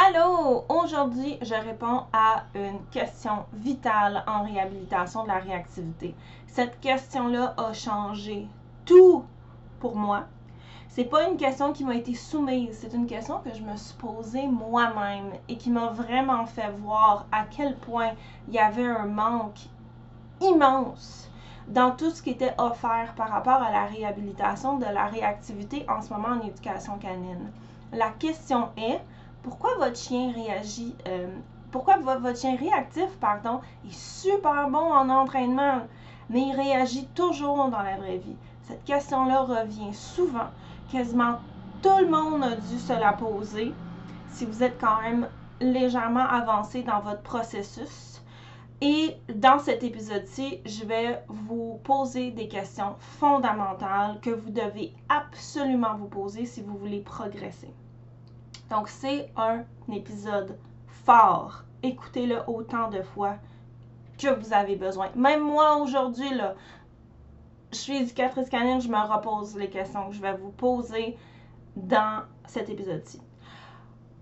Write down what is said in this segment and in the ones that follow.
Allô! Aujourd'hui, je réponds à une question vitale en réhabilitation de la réactivité. Cette question-là a changé tout pour moi. C'est pas une question qui m'a été soumise, c'est une question que je me suis posée moi-même et qui m'a vraiment fait voir à quel point il y avait un manque immense dans tout ce qui était offert par rapport à la réhabilitation de la réactivité en ce moment en éducation canine. La question est, pourquoi votre chien réagit, euh, pourquoi votre chien réactif, pardon, est super bon en entraînement, mais il réagit toujours dans la vraie vie? Cette question-là revient souvent. Quasiment tout le monde a dû se la poser si vous êtes quand même légèrement avancé dans votre processus. Et dans cet épisode-ci, je vais vous poser des questions fondamentales que vous devez absolument vous poser si vous voulez progresser. Donc, c'est un épisode fort. Écoutez-le autant de fois que vous avez besoin. Même moi, aujourd'hui, là, je suis éducatrice canine, je me repose les questions que je vais vous poser dans cet épisode-ci.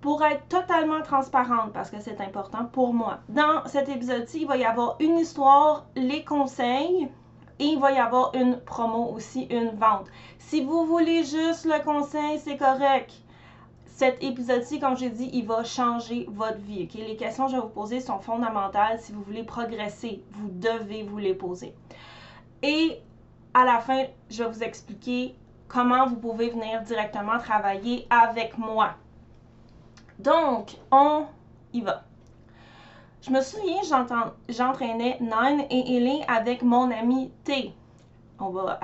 Pour être totalement transparente, parce que c'est important pour moi, dans cet épisode-ci, il va y avoir une histoire, les conseils, et il va y avoir une promo aussi, une vente. Si vous voulez juste le conseil, c'est correct cet épisode-ci, comme j'ai dit, il va changer votre vie. Les questions que je vais vous poser sont fondamentales. Si vous voulez progresser, vous devez vous les poser. Et à la fin, je vais vous expliquer comment vous pouvez venir directement travailler avec moi. Donc, on y va. Je me souviens, j'entraînais Nine et Ellie avec mon ami T. On va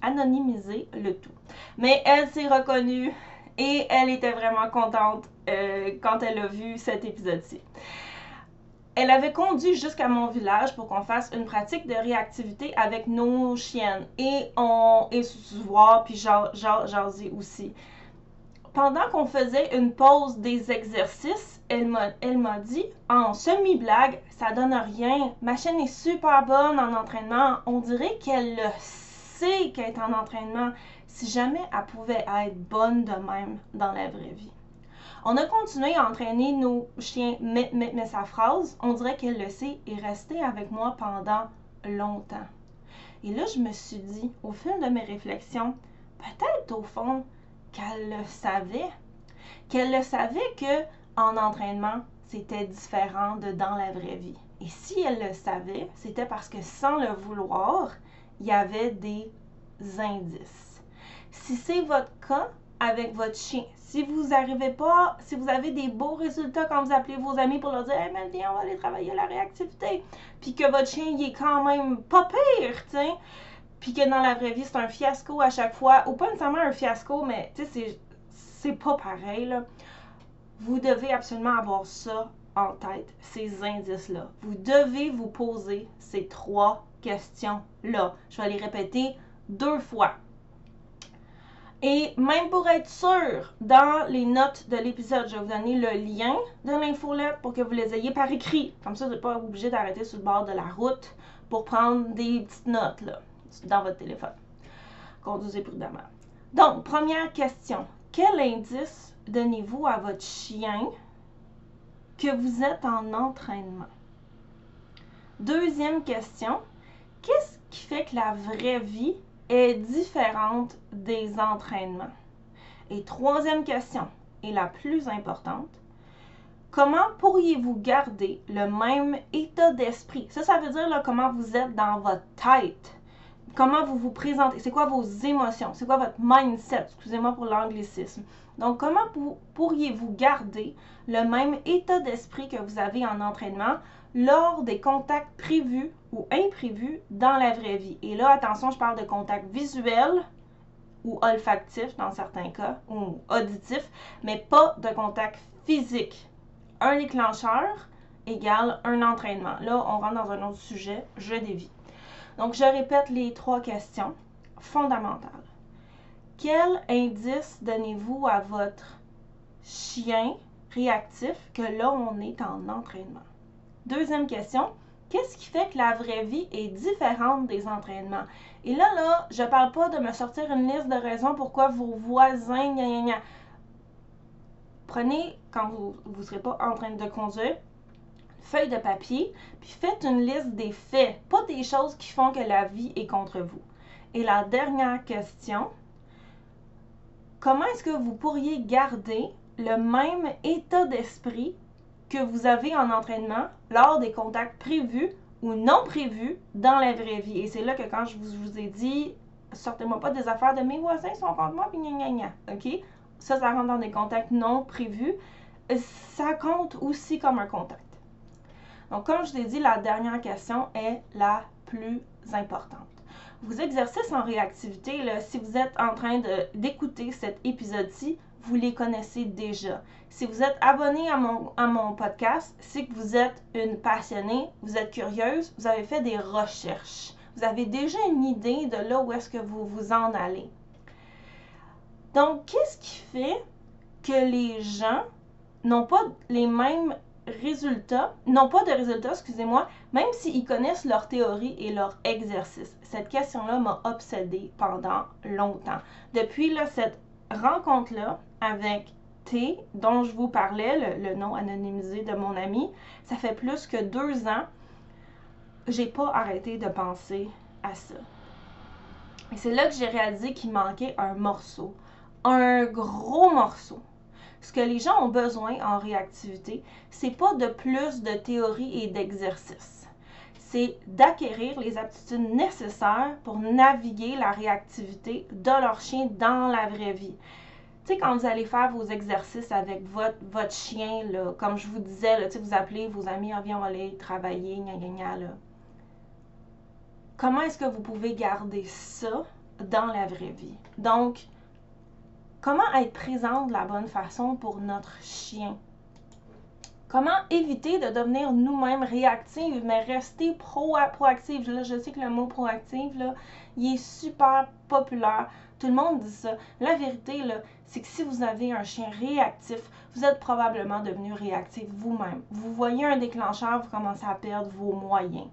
anonymiser le tout. Mais elle s'est reconnue et elle était vraiment contente euh, quand elle a vu cet épisode-ci. Elle avait conduit jusqu'à mon village pour qu'on fasse une pratique de réactivité avec nos chiennes. Et on et se voir, puis jaser aussi. Pendant qu'on faisait une pause des exercices, elle m'a dit en semi-blague, ça donne rien. Ma chienne est super bonne en entraînement. On dirait qu'elle le sait qu'elle est en entraînement si jamais elle pouvait être bonne de même dans la vraie vie. On a continué à entraîner nos chiens, mais, sa phrase, on dirait qu'elle le sait, est restée avec moi pendant longtemps. Et là, je me suis dit, au fil de mes réflexions, peut-être au fond qu'elle le savait, qu'elle le savait que en entraînement, c'était différent de dans la vraie vie. Et si elle le savait, c'était parce que sans le vouloir, il y avait des indices. Si c'est votre cas avec votre chien, si vous n'arrivez pas, si vous avez des beaux résultats quand vous appelez vos amis pour leur dire Hey, mais viens, on va aller travailler la réactivité, puis que votre chien, il est quand même pas pire, tu sais, puis que dans la vraie vie, c'est un fiasco à chaque fois, ou pas nécessairement un fiasco, mais tu sais, c'est pas pareil, là. Vous devez absolument avoir ça en tête, ces indices-là. Vous devez vous poser ces trois questions-là. Je vais les répéter deux fois. Et même pour être sûr, dans les notes de l'épisode, je vais vous donner le lien de l'infolette pour que vous les ayez par écrit. Comme ça, vous n'êtes pas obligé d'arrêter sur le bord de la route pour prendre des petites notes là, dans votre téléphone. Conduisez prudemment. Donc, première question. Quel indice donnez-vous à votre chien que vous êtes en entraînement? Deuxième question. Qu'est-ce qui fait que la vraie vie est différente des entraînements. Et troisième question, et la plus importante, comment pourriez-vous garder le même état d'esprit? Ça, ça veut dire là, comment vous êtes dans votre tête. Comment vous vous présentez? C'est quoi vos émotions? C'est quoi votre mindset? Excusez-moi pour l'anglicisme. Donc, comment pourriez-vous garder le même état d'esprit que vous avez en entraînement lors des contacts prévus ou imprévus dans la vraie vie. Et là, attention, je parle de contacts visuels ou olfactifs dans certains cas, ou auditifs, mais pas de contact physique. Un déclencheur égale un entraînement. Là, on rentre dans un autre sujet, je dévie. Donc, je répète les trois questions fondamentales. Quel indice donnez-vous à votre chien réactif que là, on est en entraînement? Deuxième question, qu'est-ce qui fait que la vraie vie est différente des entraînements? Et là, là, je parle pas de me sortir une liste de raisons pourquoi vos voisins, gna, gna, gna. prenez, quand vous ne serez pas en train de conduire, feuille de papier, puis faites une liste des faits, pas des choses qui font que la vie est contre vous. Et la dernière question, comment est-ce que vous pourriez garder le même état d'esprit que vous avez en entraînement lors des contacts prévus ou non prévus dans la vraie vie? Et c'est là que quand je vous, ai dit, sortez-moi pas des affaires de mes voisins sont contre moi, puis gna gna OK? Ça, ça rentre dans des contacts non prévus. Ça compte aussi comme un contact. Donc, comme je l'ai dit, la dernière question est la plus importante. Vos exercices en réactivité, si vous êtes en train d'écouter cet épisode-ci, vous les connaissez déjà. Si vous êtes abonné à mon, à mon podcast, c'est que vous êtes une passionnée, vous êtes curieuse, vous avez fait des recherches. Vous avez déjà une idée de là où est-ce que vous vous en allez. Donc, qu'est-ce qui fait que les gens n'ont pas les mêmes résultats, non pas de résultats, excusez-moi, même s'ils connaissent leur théorie et leur exercice? Cette question-là m'a obsédée pendant longtemps. Depuis là, cette rencontre-là avec T, dont je vous parlais, le, nom anonymisé de mon ami, ça fait plus que deux ans, j'ai pas arrêté de penser à ça. Et c'est là que j'ai réalisé qu'il manquait un morceau, un gros morceau ce que les gens ont besoin en réactivité, c'est pas de plus de théorie et d'exercice. C'est d'acquérir les aptitudes nécessaires pour naviguer la réactivité de leur chien dans la vraie vie. Tu sais, quand vous allez faire vos exercices avec votre, chien, comme je vous disais, là, vous appelez vos amis, ah, viens, on va aller travailler, gna, gna, gna, là. Comment est-ce que vous pouvez garder ça dans la vraie vie? Donc, Comment être présent de la bonne façon pour notre chien? Comment éviter de devenir nous-mêmes réactifs, mais rester pro proactif? Là, je sais que le mot proactif, il est super populaire. Tout le monde dit ça. La vérité, c'est que si vous avez un chien réactif, vous êtes probablement devenu réactif vous-même. Vous voyez un déclencheur, vous commencez à perdre vos moyens.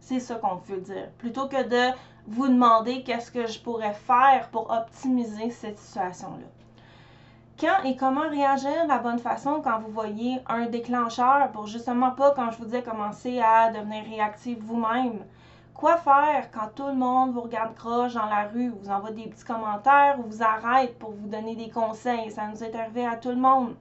C'est ça qu'on veut dire. Plutôt que de vous demander qu'est-ce que je pourrais faire pour optimiser cette situation-là. Quand et comment réagir de la bonne façon quand vous voyez un déclencheur pour justement pas, quand je vous dis, commencer à devenir réactif vous-même. Quoi faire quand tout le monde vous regarde croche dans la rue, vous envoie des petits commentaires ou vous arrête pour vous donner des conseils? Ça nous est arrivé à tout le monde.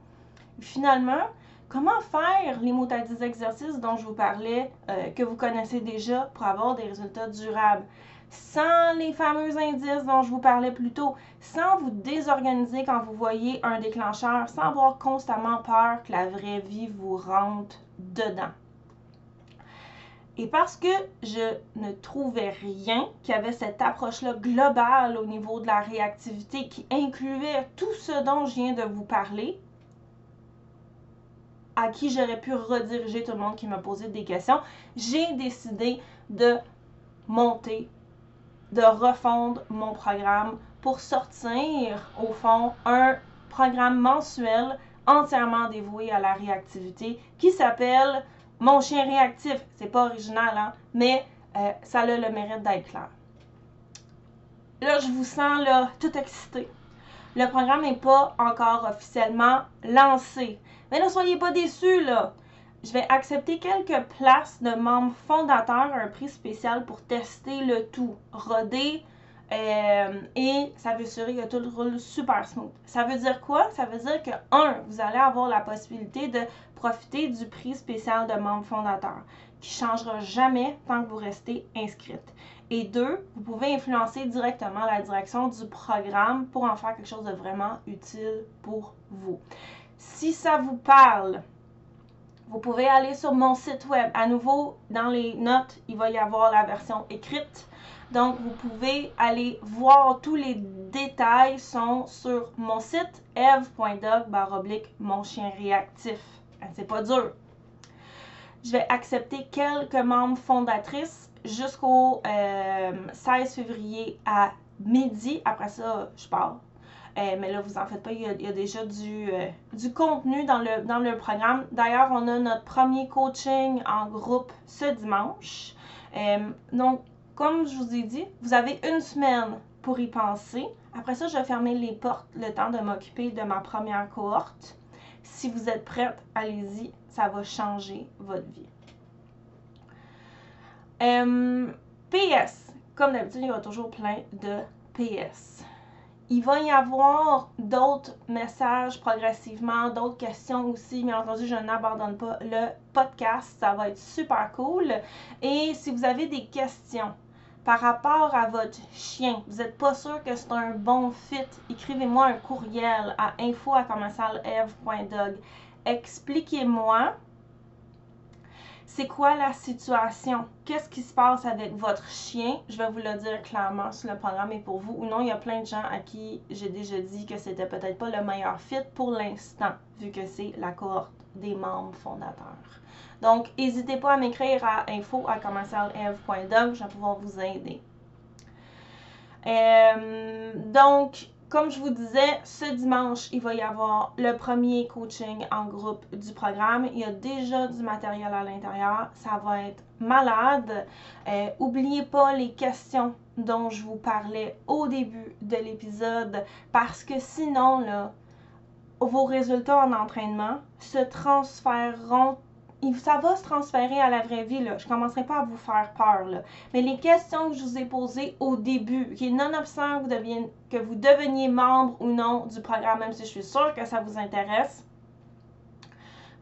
Finalement, comment faire les mots des exercices dont je vous parlais, euh, que vous connaissez déjà, pour avoir des résultats durables? sans les fameux indices dont je vous parlais plus tôt, sans vous désorganiser quand vous voyez un déclencheur, sans avoir constamment peur que la vraie vie vous rentre dedans. Et parce que je ne trouvais rien qui avait cette approche-là globale au niveau de la réactivité qui incluait tout ce dont je viens de vous parler, à qui j'aurais pu rediriger tout le monde qui m'a posé des questions, j'ai décidé de monter de refondre mon programme pour sortir, au fond, un programme mensuel entièrement dévoué à la réactivité qui s'appelle Mon chien réactif. C'est pas original, hein, mais euh, ça a le mérite d'être clair. Là, je vous sens là, tout excité. Le programme n'est pas encore officiellement lancé. Mais ne soyez pas déçus, là je vais accepter quelques places de membres fondateurs un prix spécial pour tester le tout, roder. Euh, et ça veut assurer que tout roule super smooth. Ça veut dire quoi? Ça veut dire que, un, vous allez avoir la possibilité de profiter du prix spécial de membre fondateur, qui ne changera jamais tant que vous restez inscrite. Et deux, vous pouvez influencer directement la direction du programme pour en faire quelque chose de vraiment utile pour vous. Si ça vous parle, vous pouvez aller sur mon site web. À nouveau, dans les notes, il va y avoir la version écrite. Donc, vous pouvez aller voir tous les détails sont sur mon site eve.dog mon chien réactif. Ben, c'est pas dur. Je vais accepter quelques membres fondatrices jusqu'au 16 euh, février à midi. Après ça, je pars. Euh, mais là, vous en faites pas, il y a, déjà du, euh, du contenu dans le, dans le programme. D'ailleurs, on a notre premier coaching en groupe ce dimanche. Donc, comme je vous ai dit, vous avez une semaine pour y penser. Après ça, je vais fermer les portes le temps de m'occuper de ma première cohorte. Si vous êtes prête, allez-y, ça va changer votre vie. Euh, PS, comme d'habitude, il y a toujours plein de PS. Il va y avoir d'autres messages progressivement, d'autres questions aussi. Bien entendu, je n'abandonne pas le podcast. Ça va être super cool. Et si vous avez des questions par rapport à votre chien, vous n'êtes pas sûr que c'est un bon fit, écrivez-moi un courriel à info.commercialeve.dog. Expliquez-moi c'est quoi la situation? Qu'est-ce qui se passe avec votre chien? Je vais vous le dire clairement si le programme est pour vous ou non. Il y a plein de gens à qui j'ai déjà dit que c'était peut-être pas le meilleur fit pour l'instant, vu que c'est la cohorte des membres fondateurs. Donc, n'hésitez pas à m'écrire à info à je vais pouvoir vous aider. Euh, donc, comme je vous disais, ce dimanche, il va y avoir le premier coaching en groupe du programme. Il y a déjà du matériel à l'intérieur. Ça va être malade. Euh, oubliez pas les questions dont je vous parlais au début de l'épisode parce que sinon, là, vos résultats en entraînement se transféreront ça va se transférer à la vraie vie. Là. Je ne commencerai pas à vous faire peur. Là. Mais les questions que je vous ai posées au début, qui est nonobstant que vous, deveniez membre ou non du programme, même si je suis sûre que ça vous intéresse,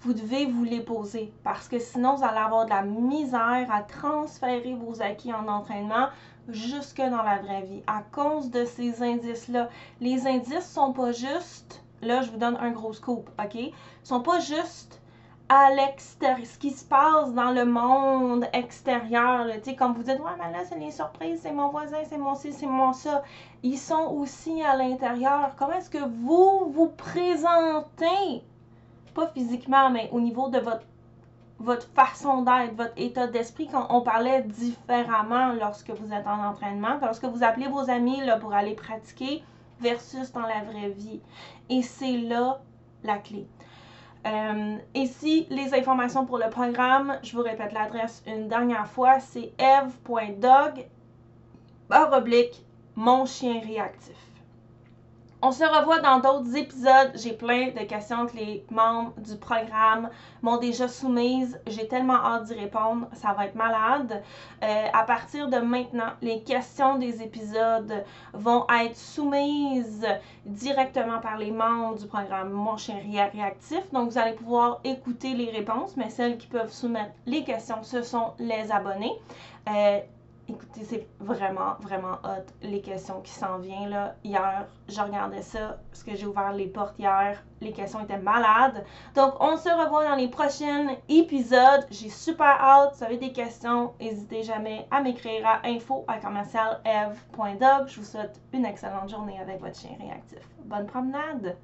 vous devez vous les poser. Parce que sinon, vous allez avoir de la misère à transférer vos acquis en entraînement jusque dans la vraie vie. À cause de ces indices-là. Les indices sont pas juste, là je vous donne un gros scoop, ok? sont pas juste à l'extérieur, ce qui se passe dans le monde extérieur. Tu sais, comme vous dites, ouais, mais là, c'est les surprises, c'est mon voisin, c'est mon ci, c'est mon ça. Ils sont aussi à l'intérieur. Comment est-ce que vous vous présentez, pas physiquement, mais au niveau de votre votre façon d'être, votre état d'esprit, quand on parlait différemment lorsque vous êtes en entraînement, lorsque vous appelez vos amis là, pour aller pratiquer versus dans la vraie vie. Et c'est là la clé. Euh, et si les informations pour le programme, je vous répète l'adresse une dernière fois, c'est eve.dog mon chien réactif. On se revoit dans d'autres épisodes. J'ai plein de questions que les membres du programme m'ont déjà soumises. J'ai tellement hâte d'y répondre. Ça va être malade. Euh, à partir de maintenant, les questions des épisodes vont être soumises directement par les membres du programme Mon chien réactif. Donc, vous allez pouvoir écouter les réponses, mais celles qui peuvent soumettre les questions, ce sont les abonnés. Euh, Écoutez, c'est vraiment, vraiment hot les questions qui s'en viennent. Là. Hier, je regardais ça parce que j'ai ouvert les portes hier. Les questions étaient malades. Donc, on se revoit dans les prochains épisodes. J'ai super hâte. Si vous avez des questions, n'hésitez jamais à m'écrire à info à Je vous souhaite une excellente journée avec votre chien réactif. Bonne promenade!